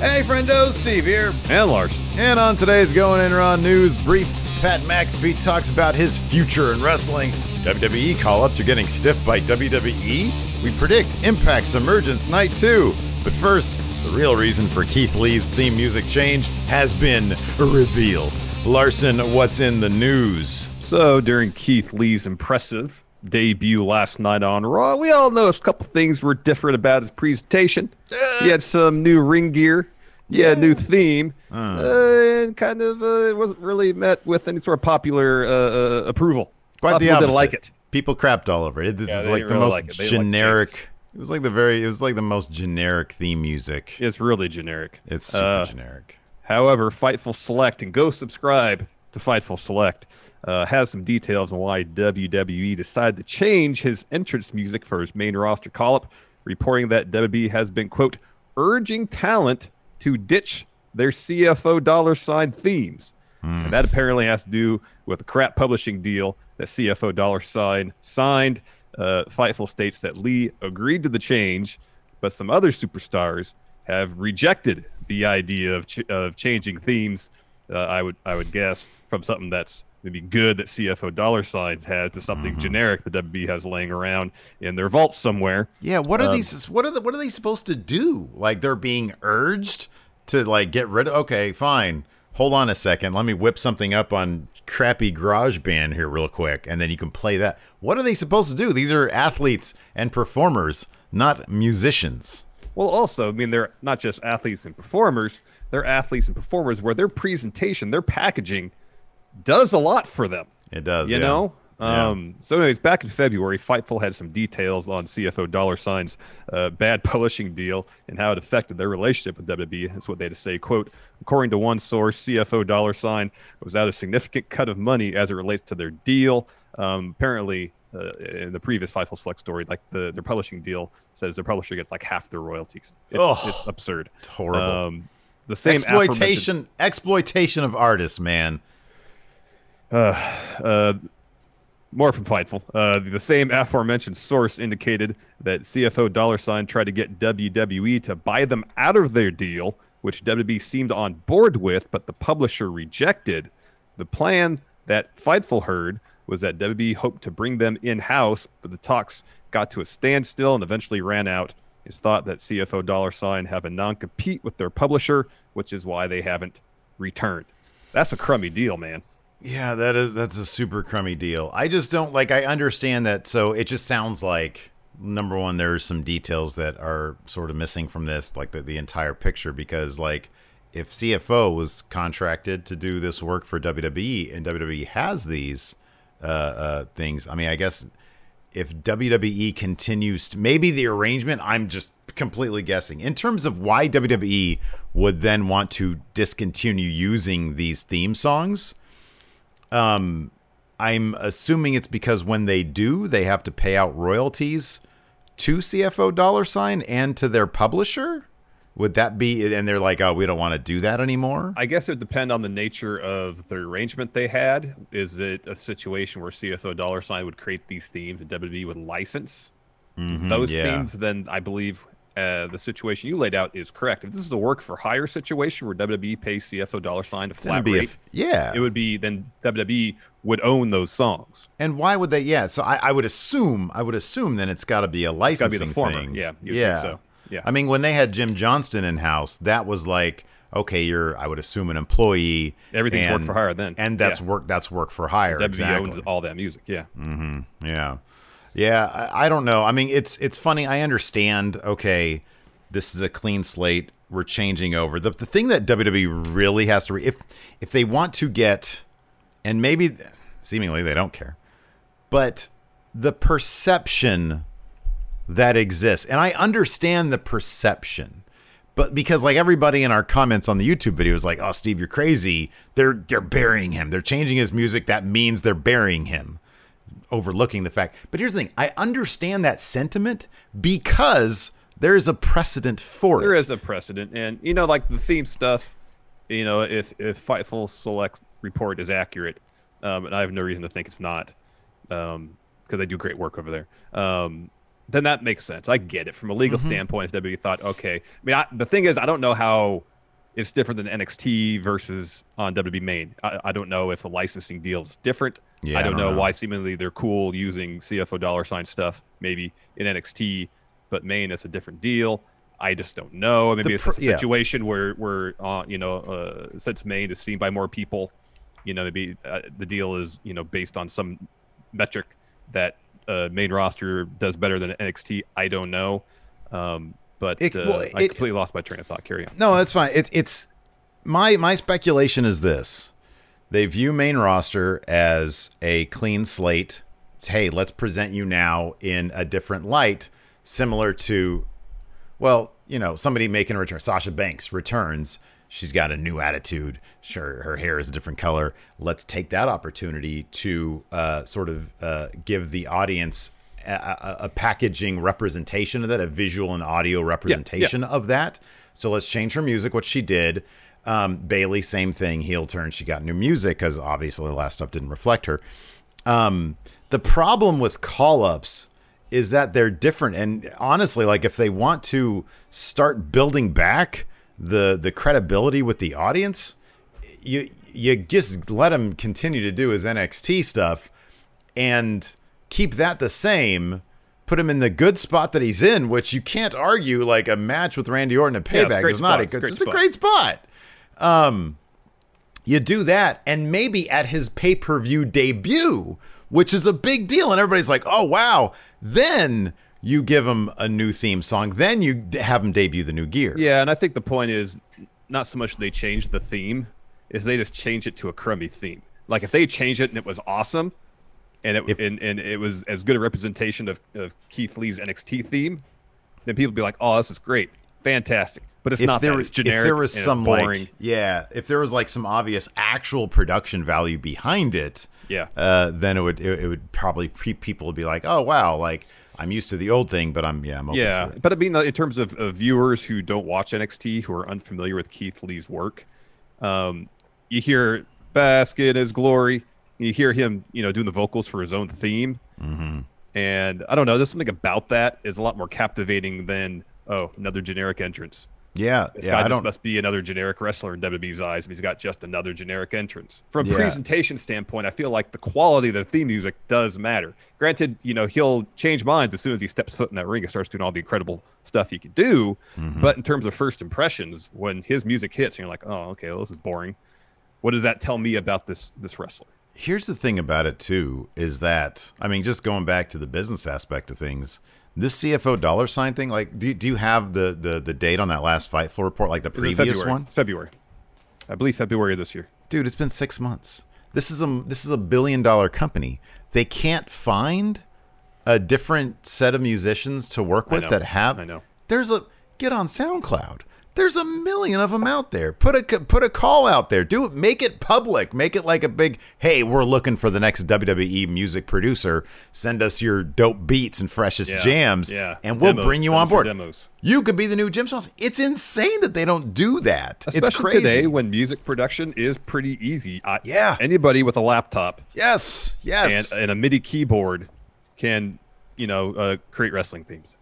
Hey, friendo, Steve here. And Larson. And on today's Going In Raw news brief, Pat McAfee talks about his future in wrestling. WWE call ups are getting stiff by WWE. We predict Impact's emergence night two. But first, the real reason for Keith Lee's theme music change has been revealed. Larson, what's in the news? So, during Keith Lee's impressive debut last night on Raw, we all noticed a couple things were different about his presentation. He had some new ring gear, yeah, new theme, uh. Uh, and kind of uh, it wasn't really met with any sort of popular uh, uh, approval. Quite the people opposite. didn't like it. People crapped all over it. This Yeah, is like the really most like it. Didn't like generic. It was like the very. It was like the most generic theme music. It's really generic. It's super Uh, generic. However, Fightful Select and go subscribe to Fightful Select uh, has some details on why WWE decided to change his entrance music for his main roster call up, reporting that WWE has been, quote, urging talent to ditch their CFO dollar sign themes. And that apparently has to do with a crap publishing deal that CFO dollar sign signed. Uh, Fightful states that Lee agreed to the change, but some other superstars have rejected the idea of, ch- of changing themes. Uh, I would I would guess from something that's maybe good that CFO dollar sign has to something generic that WB has laying around in their vaults somewhere. Yeah, what are Um, these? What are the, what are they supposed to do? Like they're being urged to like get rid of. Okay, fine. Hold on a second. Let me whip something up on crappy GarageBand here real quick, and then you can play that. What are they supposed to do? These are athletes and performers, not musicians. Well, also, I mean, they're not just athletes and performers; they're athletes and performers where their presentation, their packaging, does a lot for them. It does. you yeah. know. Yeah. Um, so, anyways, back in February, Fightful had some details on CFO Dollar Sign's uh, bad publishing deal and how it affected their relationship with WWE. That's what they had to say. "Quote: According to one source, CFO Dollar Sign was out a significant cut of money as it relates to their deal. Um, apparently, uh, in the previous Fightful Select story, like the their publishing deal says their publisher gets like half their royalties. It's, Ugh, it's absurd. it's horrible. Um, the same aforementioned- exploitation, exploitation of artists, man. Uh, more from Fightful. Uh, the same aforementioned source indicated that CFO dollar sign tried to get WWE to buy them out of their deal, which WWE seemed on board with, but the publisher rejected. The plan that Fightful heard was that WWE hoped to bring them in house, but the talks got to a standstill and eventually ran out. It's thought that CFO dollar sign have a non compete with their publisher, which is why they haven't returned. That's a crummy deal, man. Yeah, that is that's a super crummy deal. I just don't like I understand that so it just sounds like number one there's some details that are sort of missing from this like the, the entire picture because like if CFO was contracted to do this work for WWE and WWE has these uh, uh, things, I mean I guess if WWE continues to maybe the arrangement I'm just completely guessing in terms of why WWE would then want to discontinue using these theme songs um, I'm assuming it's because when they do, they have to pay out royalties to CFO dollar sign and to their publisher. Would that be? And they're like, oh, we don't want to do that anymore. I guess it would depend on the nature of the arrangement they had. Is it a situation where CFO dollar sign would create these themes and WWE would license those yeah. themes? Then I believe uh, the situation you laid out is correct. If this is a work for hire situation where WWE pays CFO dollar sign to flat rate, yeah. it would be then WWE would own those songs. and why would they? Yeah. So I, I would assume. I would assume then it's got to be a licensing be the former. thing. Yeah, you would think Yeah. so. Yeah. I mean, when they had Jim Johnston in house, that was like, okay, you're I would assume an employee. Everything's work for hire then. and that's Yeah. work that's work for hire. WB exactly. owns all that music. Yeah. Mm-hmm. Yeah, yeah. I, I don't know. I mean, it's it's funny. I understand. Okay, this is a clean slate. We're changing over. The the thing that WWE really has to re- if if they want to get, and maybe seemingly they don't care, but the perception that exists, and I understand the perception. But because like everybody in our comments on the YouTube video is like, "Oh, Steve, you're crazy. They're they're burying him. They're changing his music. That means they're burying him." Overlooking the fact. But here's the thing: I understand that sentiment because there is a precedent for There it. is a precedent, and you know, like the theme stuff. You know, if if Fightful Select report is accurate, um, and I have no reason to think it's not, because they do great work over there. Um, then that makes sense. I get it from a legal standpoint. If WWE thought, okay, I mean, I, the thing is, I don't know how it's different than NXT versus on WWE main. I, I don't know if the licensing deal is different. Yeah, I I don't, don't know, know. why seemingly they're cool using CFO dollar sign stuff maybe in NXT, but main is a different deal. I just don't know. Maybe it's pr- just a yeah. situation where where uh, you know uh, since main is seen by more people, you know maybe uh, the deal is you know based on some metric that uh, main roster does better than NXT. I don't know, um, but It- uh, well, I it- completely lost my train of thought. Carry on. No, that's fine. It's it's my my speculation is this: they view main roster as a clean slate. It's, hey, let's present you now in a different light, similar to, well, you know, somebody making a return. Sasha Banks returns. She's got a new attitude. Sure, her hair is a different color. Let's take that opportunity to uh, sort of uh, give the audience a, a, a packaging representation of that, a visual and audio representation of that. So let's change her music, which she did. Um, Bayley, same thing, heel turn. She got new music because obviously the last stuff didn't reflect her. Um, the problem with call ups is that they're different. And honestly, like if they want to start building back the the credibility with the audience, you you just let him continue to do his NXT stuff and keep that the same. Put him in the good spot that he's in, which you can't argue. Like a match with Randy Orton at Yeah, a Payback great is not a It's a good. great It's a spot. great spot. Um, you do that, and maybe at his pay per view debut, which is a big deal, and everybody's like, "Oh wow!" Then you give him a new theme song. Then you have him debut the new gear. Yeah, and I think the point is not so much they changed the theme, is they just changed it to a crummy theme. Like if they changed it and it was awesome, and it If- and, and it was as good a representation of, of Keith Lee's NXT theme, then people would be like, "Oh, this is great, fantastic." But it's not there that. was It's generic. if there was some like yeah if there was like some obvious actual production value behind it Yeah. uh, then it would it, it would probably pre- people would be like oh wow like i'm used to the old thing but i'm yeah i'm open yeah, to it but I mean, uh, in terms of, of viewers who don't watch NXT, who are unfamiliar with Keith Lee's work, um, you hear "Bask in His Glory," you hear him, you know, doing the vocals for his own theme, Mm-hmm. and I don't know, there's something about that is a lot more captivating than oh, another generic entrance. yeah This yeah guy i just must be another generic wrestler in WWE's eyes. If he's got just another generic entrance. From a Yeah. presentation standpoint, I feel like the quality of the theme music does matter. Granted, you know he'll change minds as soon as he steps foot in that ring and starts doing all the incredible stuff he can do. Mm-hmm. But in terms of first impressions, when his music hits, and you're like, oh, okay, well, this is boring. What does that tell me about this this wrestler? Here's the thing about it too is that i mean just going back to the business aspect of things this cfo dollar sign thing like do, do you have the, the the date on that last fightful report like the previous February? one It's February. I believe February of this year. dude it's been six months this is a this is a billion dollar company they can't find a different set of musicians to work with that have I know. there's a get on soundcloud there's a million of them out there put a put a call out there do it make it public make it like a big hey we're looking for the next wwe music producer send us your dope beats and freshest Yeah, jams yeah. and we'll Demos. bring you Send on board demos. you could be the new jim johnston it's insane that they don't do that it's Especially crazy today when music production is pretty easy. I, Yeah. Anybody with a laptop yes yes and, and a MIDI keyboard can, you know, uh, create wrestling themes.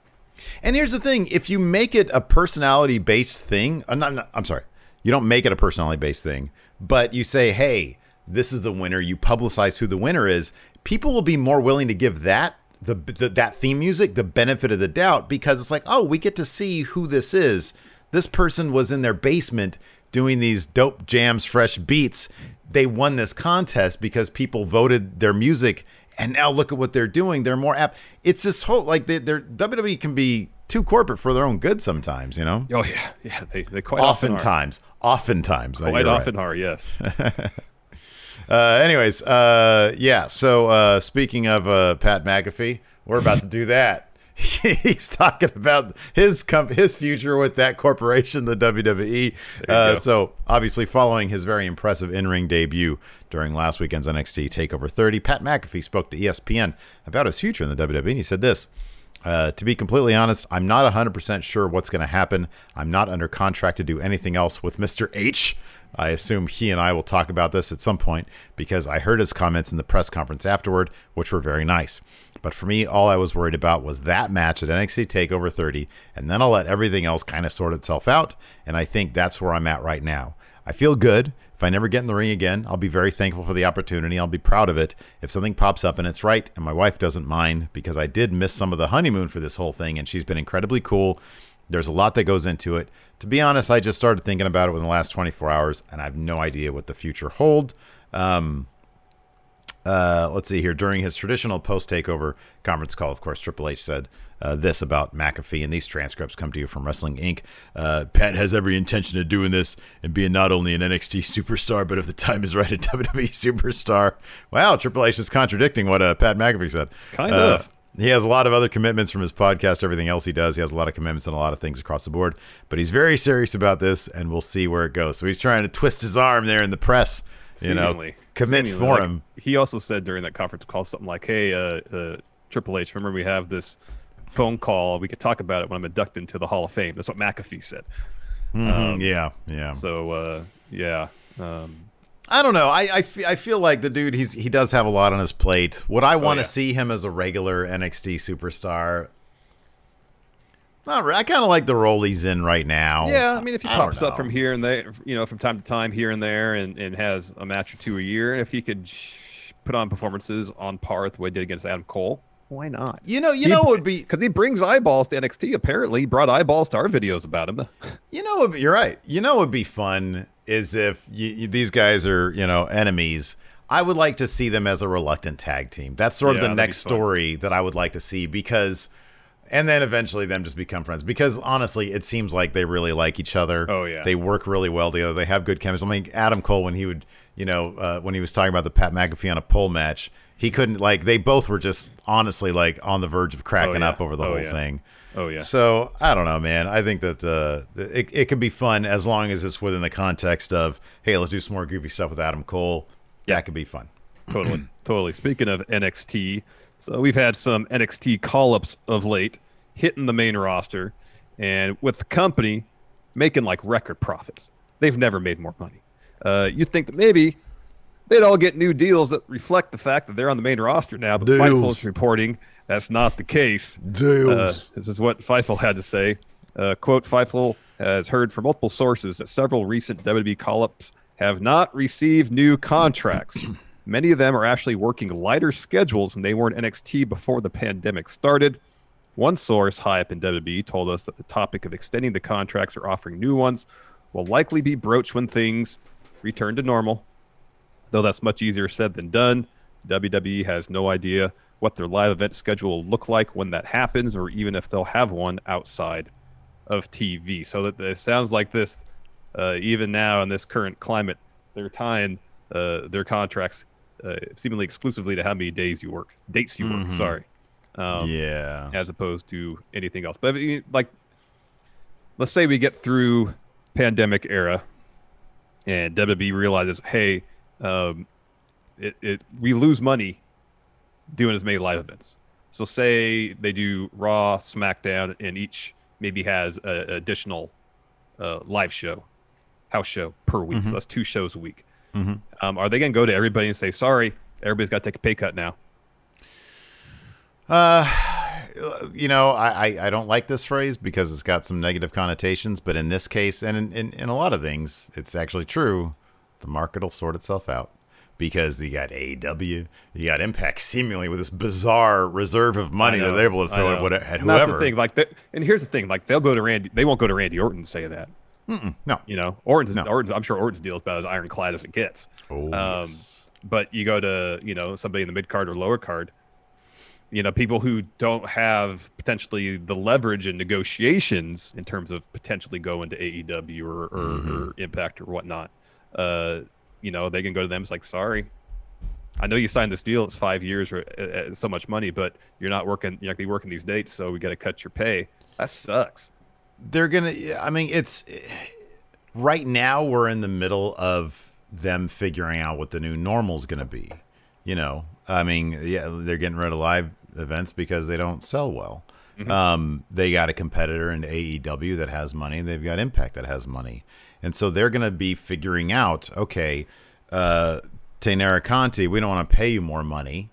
And here's the thing: if you make it a personality-based thing, uh, I'm, not, I'm, sorry, you don't make it a personality-based thing, but you say, "Hey, this is the winner." You publicize who the winner is. People will be more willing to give that the, the that theme music the benefit of the doubt because it's like, "Oh, we get to see who this is." This person was in their basement doing these dope jams, fresh beats. They won this contest because people voted their music, and now look at what they're doing. They're more apt. It's this whole like they, they're WWE can be too corporate for their own good sometimes, you know. Oh yeah, yeah. They they quite often Oftentimes, oftentimes, are. quite often are. Yes. Uh, anyways, uh, yeah. So uh, speaking of uh, Pat McAfee, we're about to do that. He's talking about his com- his future with that corporation, the WWE. Uh, so obviously, following his very impressive in-ring debut during last weekend's NXT Takeover 30, Pat McAfee spoke to ESPN about his future in the WWE. And he said this. Uh, to be completely honest, I'm not 100% sure what's going to happen. I'm not under contract to do anything else with Mr. H. I assume he and I will talk about this at some point because I heard his comments in the press conference afterward, which were very nice. But for me, all I was worried about was that match at NXT TakeOver 30, and then I'll let everything else kind of sort itself out. And I think that's where I'm at right now. I feel good. If I never get in the ring again, I'll be very thankful for the opportunity. I'll be proud of it. If something pops up and it's right, and my wife doesn't mind, because I did miss some of the honeymoon for this whole thing, and she's been incredibly cool. There's a lot that goes into it. To be honest, I just started thinking about it within the last 24 hours, and I have no idea what the future hold. Um, uh, let's see here. During his traditional post takeover conference call, of course, Triple H said uh, this about McAfee, and these transcripts come to you from Wrestling Inc. Uh, Pat has every intention of doing this and being not only an NXT superstar, but if the time is right, a WWE superstar. Wow, Triple H is contradicting what uh, Pat McAfee said. Kind of. Uh, he has a lot of other commitments from his podcast, everything else he does. He has a lot of commitments on a lot of things across the board, but he's very serious about this, and we'll see where it goes. So he's trying to twist his arm there in the press, you know, commit Seemingly, for like, him. He also said during that conference call something like, "Hey, uh, uh, Triple H, remember we have this phone call. We could talk about it when I'm inducted into the Hall of Fame." That's what McAfee said. Mhm, yeah, yeah. So uh, yeah, um, I don't know. I, I, feel like the dude he's he does have a lot on his plate. Would I want to yeah. see him as a regular NXT superstar? Not re- I kind of like the role he's in right now. yeah. I mean, if he I pops up from here and there, you know, from time to time here and there, and, and has a match or two a year, and if he could sh- put on performances on par with what he did against Adam Cole, why not? you know, you He- know, it would be Because he brings eyeballs to NXT. Apparently, he brought eyeballs to our videos about him. You know, you're right. You know, what would be fun is if you, you- these guys are, you know, enemies. I would like to see them as a reluctant tag team. That's sort Yeah, of the next story that I would like to see because, and then eventually them just become friends. Because honestly, it seems like they really like each other. Oh, yeah. they work really well together. They have good chemistry. I mean, Adam Cole when he would, you know, uh, when he was talking about the Pat McAfee on a pole match, he couldn't like. They both were just honestly like on the verge of cracking yeah. up over the Oh, whole yeah. thing. Oh yeah. So I don't know, man. I think that uh, it it could be fun as long as it's within the context of hey, let's do some more goofy stuff with Adam Cole. yeah. That could be fun. totally, totally. Speaking of NXT, so we've had some NXT call-ups of late hitting the main roster, and with the company making like record profits. They've never made more money. Uh, you think that maybe they'd all get new deals that reflect the fact that they're on the main roster now, but Deals. Fightful is reporting that's not the case. Uh, Deals. this is what Fightful had to say. Uh, quote, Fightful has heard from multiple sources that several recent WWE call-ups have not received new contracts. Many of them are actually working lighter schedules than they were in NXT before the pandemic started. One source high up in WWE told us that the topic of extending the contracts or offering new ones will likely be broached when things return to normal. Though that's much easier said than done, WWE has no idea what their live event schedule will look like when that happens, or even if they'll have one outside of TV. So that it sounds like this, uh, even now in this current climate, they're tying uh, their contracts uh, seemingly exclusively to how many days you work, dates you work. Sorry, um, yeah. as opposed to anything else. But like, let's say we get through pandemic era, and WWE realizes, hey, um, it, it we lose money doing as many live events. So say they do Raw, SmackDown, and each maybe has an additional uh, live show, house show per week. So that's two shows a week. Um, are they going to go to everybody and say, sorry, everybody's got to take a pay cut now? Uh, You know, I, I, don't like this phrase because it's got some negative connotations, but in this case and in, in, in a lot of things, it's actually true. The market will sort itself out. because you got AEW, you got Impact, seemingly with this bizarre reserve of money that they're able to throw at, what, at And whoever. That's the thing. Like, the, and here's the thing. Like, they'll go to Randy. They won't go to Randy Orton and say that. No, You know, Orton's, No. Orton's. I'm sure Orton's deal is about as ironclad as it gets. Oh, Um, yes. But you go to you know somebody in the mid card or lower card. You know, people who don't have potentially the leverage in negotiations in terms of potentially going to AEW or, or, Mm-hmm. or Impact or whatnot. Uh, you know, they can go to them. It's like, sorry, I know you signed this deal. It's five years or uh, uh, so much money, but you're not working. You're not gonna be working these dates, so we got to cut your pay. That sucks. They're gonna i mean it's right now we're in the middle of them figuring out what the new normal is gonna be you know i mean yeah they're getting rid of live events because they don't sell well um, they got a competitor in aew that has money they've got impact that has money and so they're gonna be figuring out okay uh Taynara Conti, we don't want to pay you more money.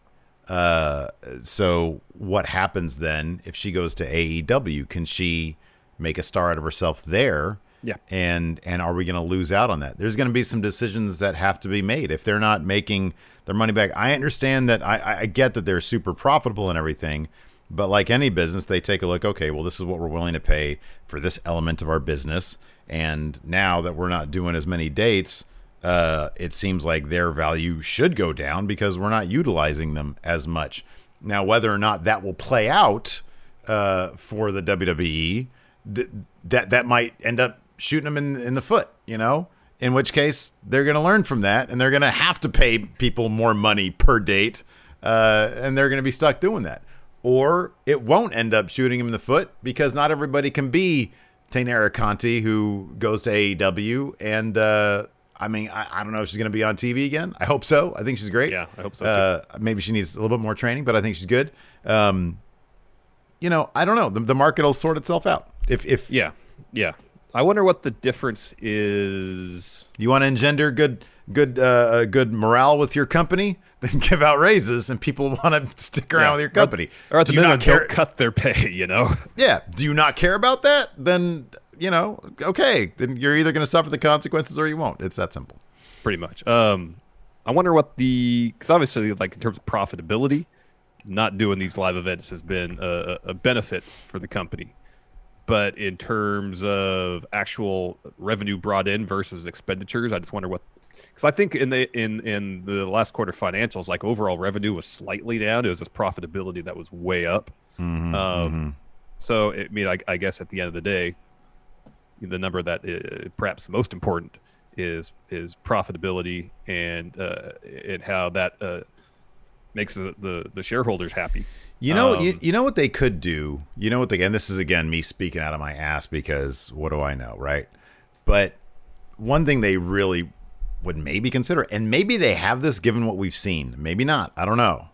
Uh, so what happens then if she goes to AEW? Can she make a star out of herself there? Yeah. And and are we going to lose out on that? There's going to be some decisions that have to be made if they're not making their money back. I understand that. I I- get that they're super profitable and everything, but like any business, they take a look. Okay, well, this is what we're willing to pay for this element of our business, and now that we're not doing as many dates uh, it seems like their value should go down because we're not utilizing them as much. Now, whether or not that will play out uh, for the WWE, th- that that might end up shooting them in in the foot. You know, in which case they're going to learn from that, and they're going to have to pay people more money per date, uh, and they're going to be stuck doing that. Or it won't end up shooting them in the foot because not everybody can be Taynara Conti who goes to AEW and. Uh, I mean, I, I don't know if she's going to be on TV again. I hope so. I think she's great. Yeah, I hope so, too. Uh, maybe she needs a little bit more training, but I think she's good. Um, you know, I don't know. The, the market will sort itself out. If if Yeah, yeah. I wonder what the difference is. you want to engender good good uh, uh, good morale with your company, then give out raises, and people want to stick around Yeah. with your company. Or at the Do you minimum, care? don't cut their pay. You know. Yeah. Do you not care about that? Then you know, okay. Then you're either going to suffer the consequences or you won't. It's that simple. pretty much. Um, I wonder what the because obviously, like in terms of profitability, not doing these live events has been a, a benefit for the company. But in terms of actual revenue brought in versus expenditures, I just wonder what because I think in the in in the last quarter financials, like overall revenue was slightly down. It was just profitability that was way up. um, So I mean, I, I guess at the end of the day, the number that uh, perhaps most important is is profitability and uh, and how that uh, makes the, the the shareholders happy. You know, Um, you, you know what they could do. You know what they and this is again me speaking out of my ass because what do I know, right? But one thing they really would maybe consider, and maybe they have this given what we've seen, maybe not. I don't know,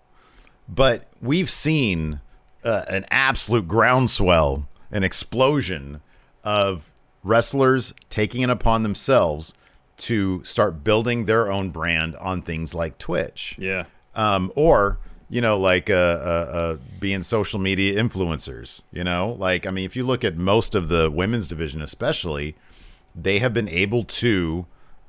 but we've seen uh, an absolute groundswell, an explosion of wrestlers taking it upon themselves to start building their own brand on things like Twitch Yeah, um, or you know, like uh, uh, uh, being social media influencers. You know, like I mean, if you look at most of the women's division, especially, they have been able to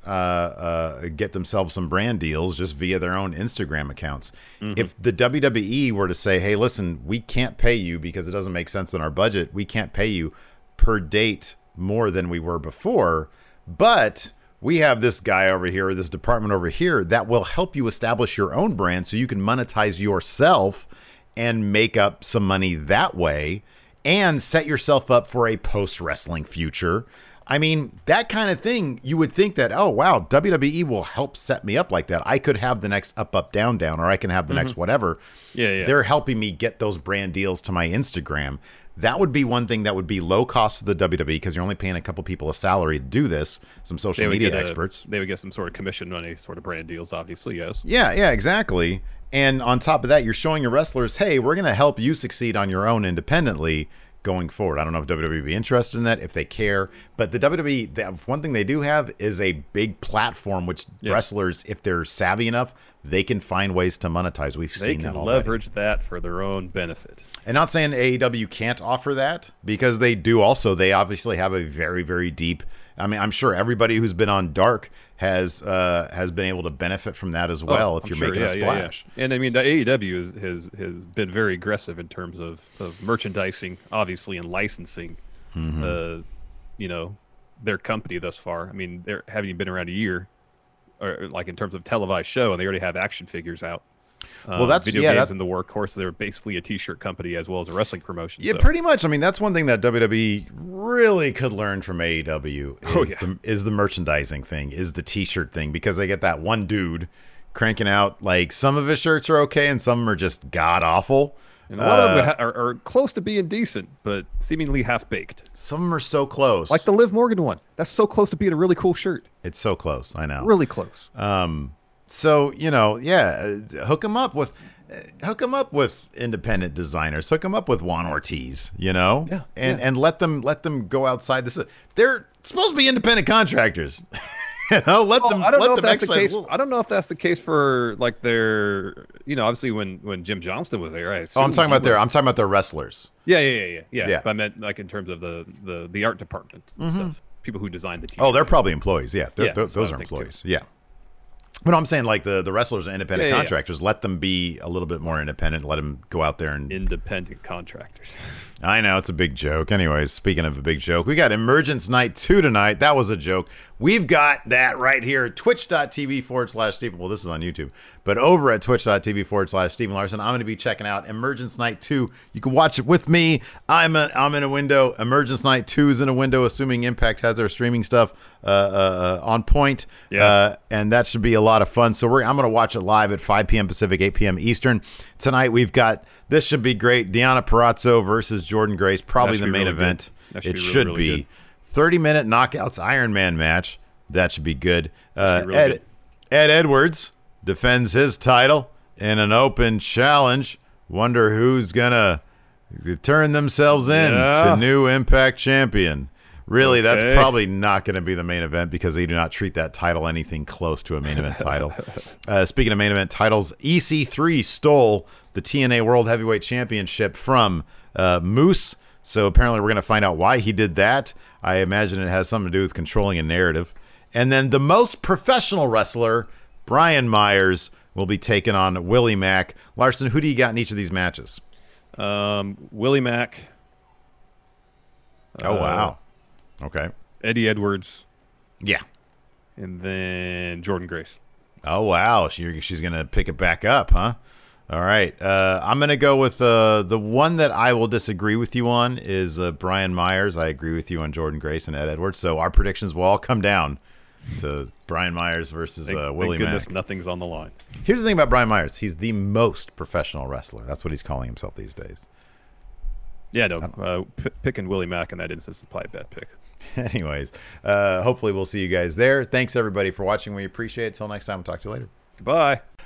uh, uh, get themselves some brand deals just via their own Instagram accounts. If the WWE were to say, "Hey, listen, we can't pay you because it doesn't make sense in our budget. We can't pay you per date more than we were before," but we have this guy over here this department over here that will help you establish your own brand so you can monetize yourself and make up some money that way and set yourself up for a post wrestling future. I mean, that kind of thing, you would think that, oh, wow, WWE will help set me up like that. I could have the next up, up, down, down, or I can have the next mm-hmm. whatever. Yeah, yeah. They're helping me get those brand deals to my Instagram. That would be one thing that would be low cost to the WWE because you're only paying a couple people a salary to do this, some social media a- experts. they would get some sort of commission money, sort of brand deals. Obviously, yes. Yeah, yeah, exactly. And on top of that, you're showing your wrestlers, hey, we're going to help you succeed on your own independently going forward. I don't know if WWE would be interested in that, if they care. But the WWE, the, one thing they do have is a big platform, which Yeah. wrestlers, if they're savvy enough, they can find ways to monetize. We've They seen that already. leverage that for their own benefit. And not saying AEW can't offer that because they do also. They obviously have a very, very deep. I mean, I'm sure everybody who's been on Dark has uh, has been able to benefit from that as well. Oh, if I'm you're sure, making yeah, a yeah, yeah. splash, And I mean, the AEW is, has has been very aggressive in terms of, of merchandising, obviously, and licensing. Mm-hmm. Uh, you know, their company thus far. I mean, they're having been around a year, or like in terms of televised show, and they already have action figures out. Well, Um, that's- video yeah, games that- in the workhorse. They're basically a T-shirt company as well as a wrestling promotion. Yeah, so. pretty much. I mean, that's one thing that WWE really could learn from AEW is, Oh, yeah. the, is the merchandising thing, is the T-shirt thing, because they get that one dude cranking out like some of his shirts are okay and some are just god awful. And a lot of Uh, them are, are close to being decent, but seemingly half baked. Some of them are so close. Like the Liv Morgan one. That's so close to being a really cool shirt. it's so close. I know. Really close. Um, so you know, yeah, uh, hook them up with, uh, hook them up with independent designers. Hook them up with Juan Ortiz. You know, Yeah, and yeah. and let them let them go outside this. They're supposed to be independent contractors. you know, let them. I don't let know if that's the case. little- I don't know if that's the case for like their, you know, obviously when when Jim Johnston was there. I Oh, I'm talking about their. I'm talking about their wrestlers. Yeah, yeah, yeah, yeah, yeah. I meant like in terms of the the the art department and stuff. People who designed the team. Mm-hmm. Oh, they're probably employees. Yeah, they're, Yeah, what those are think, too. employees. Yeah. But I'm saying like the the wrestlers are independent Yeah, yeah, yeah. contractors. Let them be a little bit more independent. Let them go out there and independent contractors. I know it's a big joke. Anyways, speaking of a big joke, we got Emergence Night 2 tonight. That was a joke. We've got that right here twitch.tv forward slash Stephen. Well, this is on YouTube, but over at twitch.tv forward slash Stephen Larson, I'm going to be checking out Emergence Night 2. You can watch it with me. I'm, a, I'm in a window. Emergence Night 2 is in a window, assuming Impact has their streaming stuff uh, uh, uh, on point. Yeah. Uh, and that should be a lot of fun. So we're, I'm going to watch it live at 5 p.m. Pacific, 8 p.m. Eastern. Tonight we've got this should be great. Deonna Purrazzo versus Jordynne Grace, probably the main really event. That should it be should really be good. 30 minute knockouts Iron Man match. That should be good. Uh, should Ed, good. Ed Edwards defends his title in an open challenge. Wonder who's gonna turn themselves in Yeah. to new Impact champion. Really, that's probably not going to be the main event because they do not treat that title anything close to a main event title. Uh, speaking of main event titles, EC3 stole the TNA World Heavyweight Championship from uh, Moose. So apparently, we're going to find out why he did that. I imagine it has something to do with controlling a narrative. And then the most professional wrestler, Brian Myers, will be taking on Willie Mack. Larson, who do you got in each of these matches? Um, Willie Mack, Oh, Uh, wow. Okay. Eddie Edwards, Yeah. and then Jordynne Grace. Oh wow, she, she's gonna pick it back up, huh? All right, uh, I'm gonna go with uh, the one that I will disagree with you on is uh, Brian Myers. I agree with you on Jordynne Grace and Ed Edwards. So our predictions will all come down to Brian Myers versus Thank, uh, thank Willie goodness Mack. nothing's on the line. Here's the thing about Brian Myers: he's the most professional wrestler. That's what he's calling himself these days. Yeah, no, uh, p- picking Willie Mack in that instance is probably a bad pick. Anyways, uh, hopefully we'll see you guys there. Thanks everybody for watching. We appreciate it. Till next time, we'll talk to you later. Goodbye.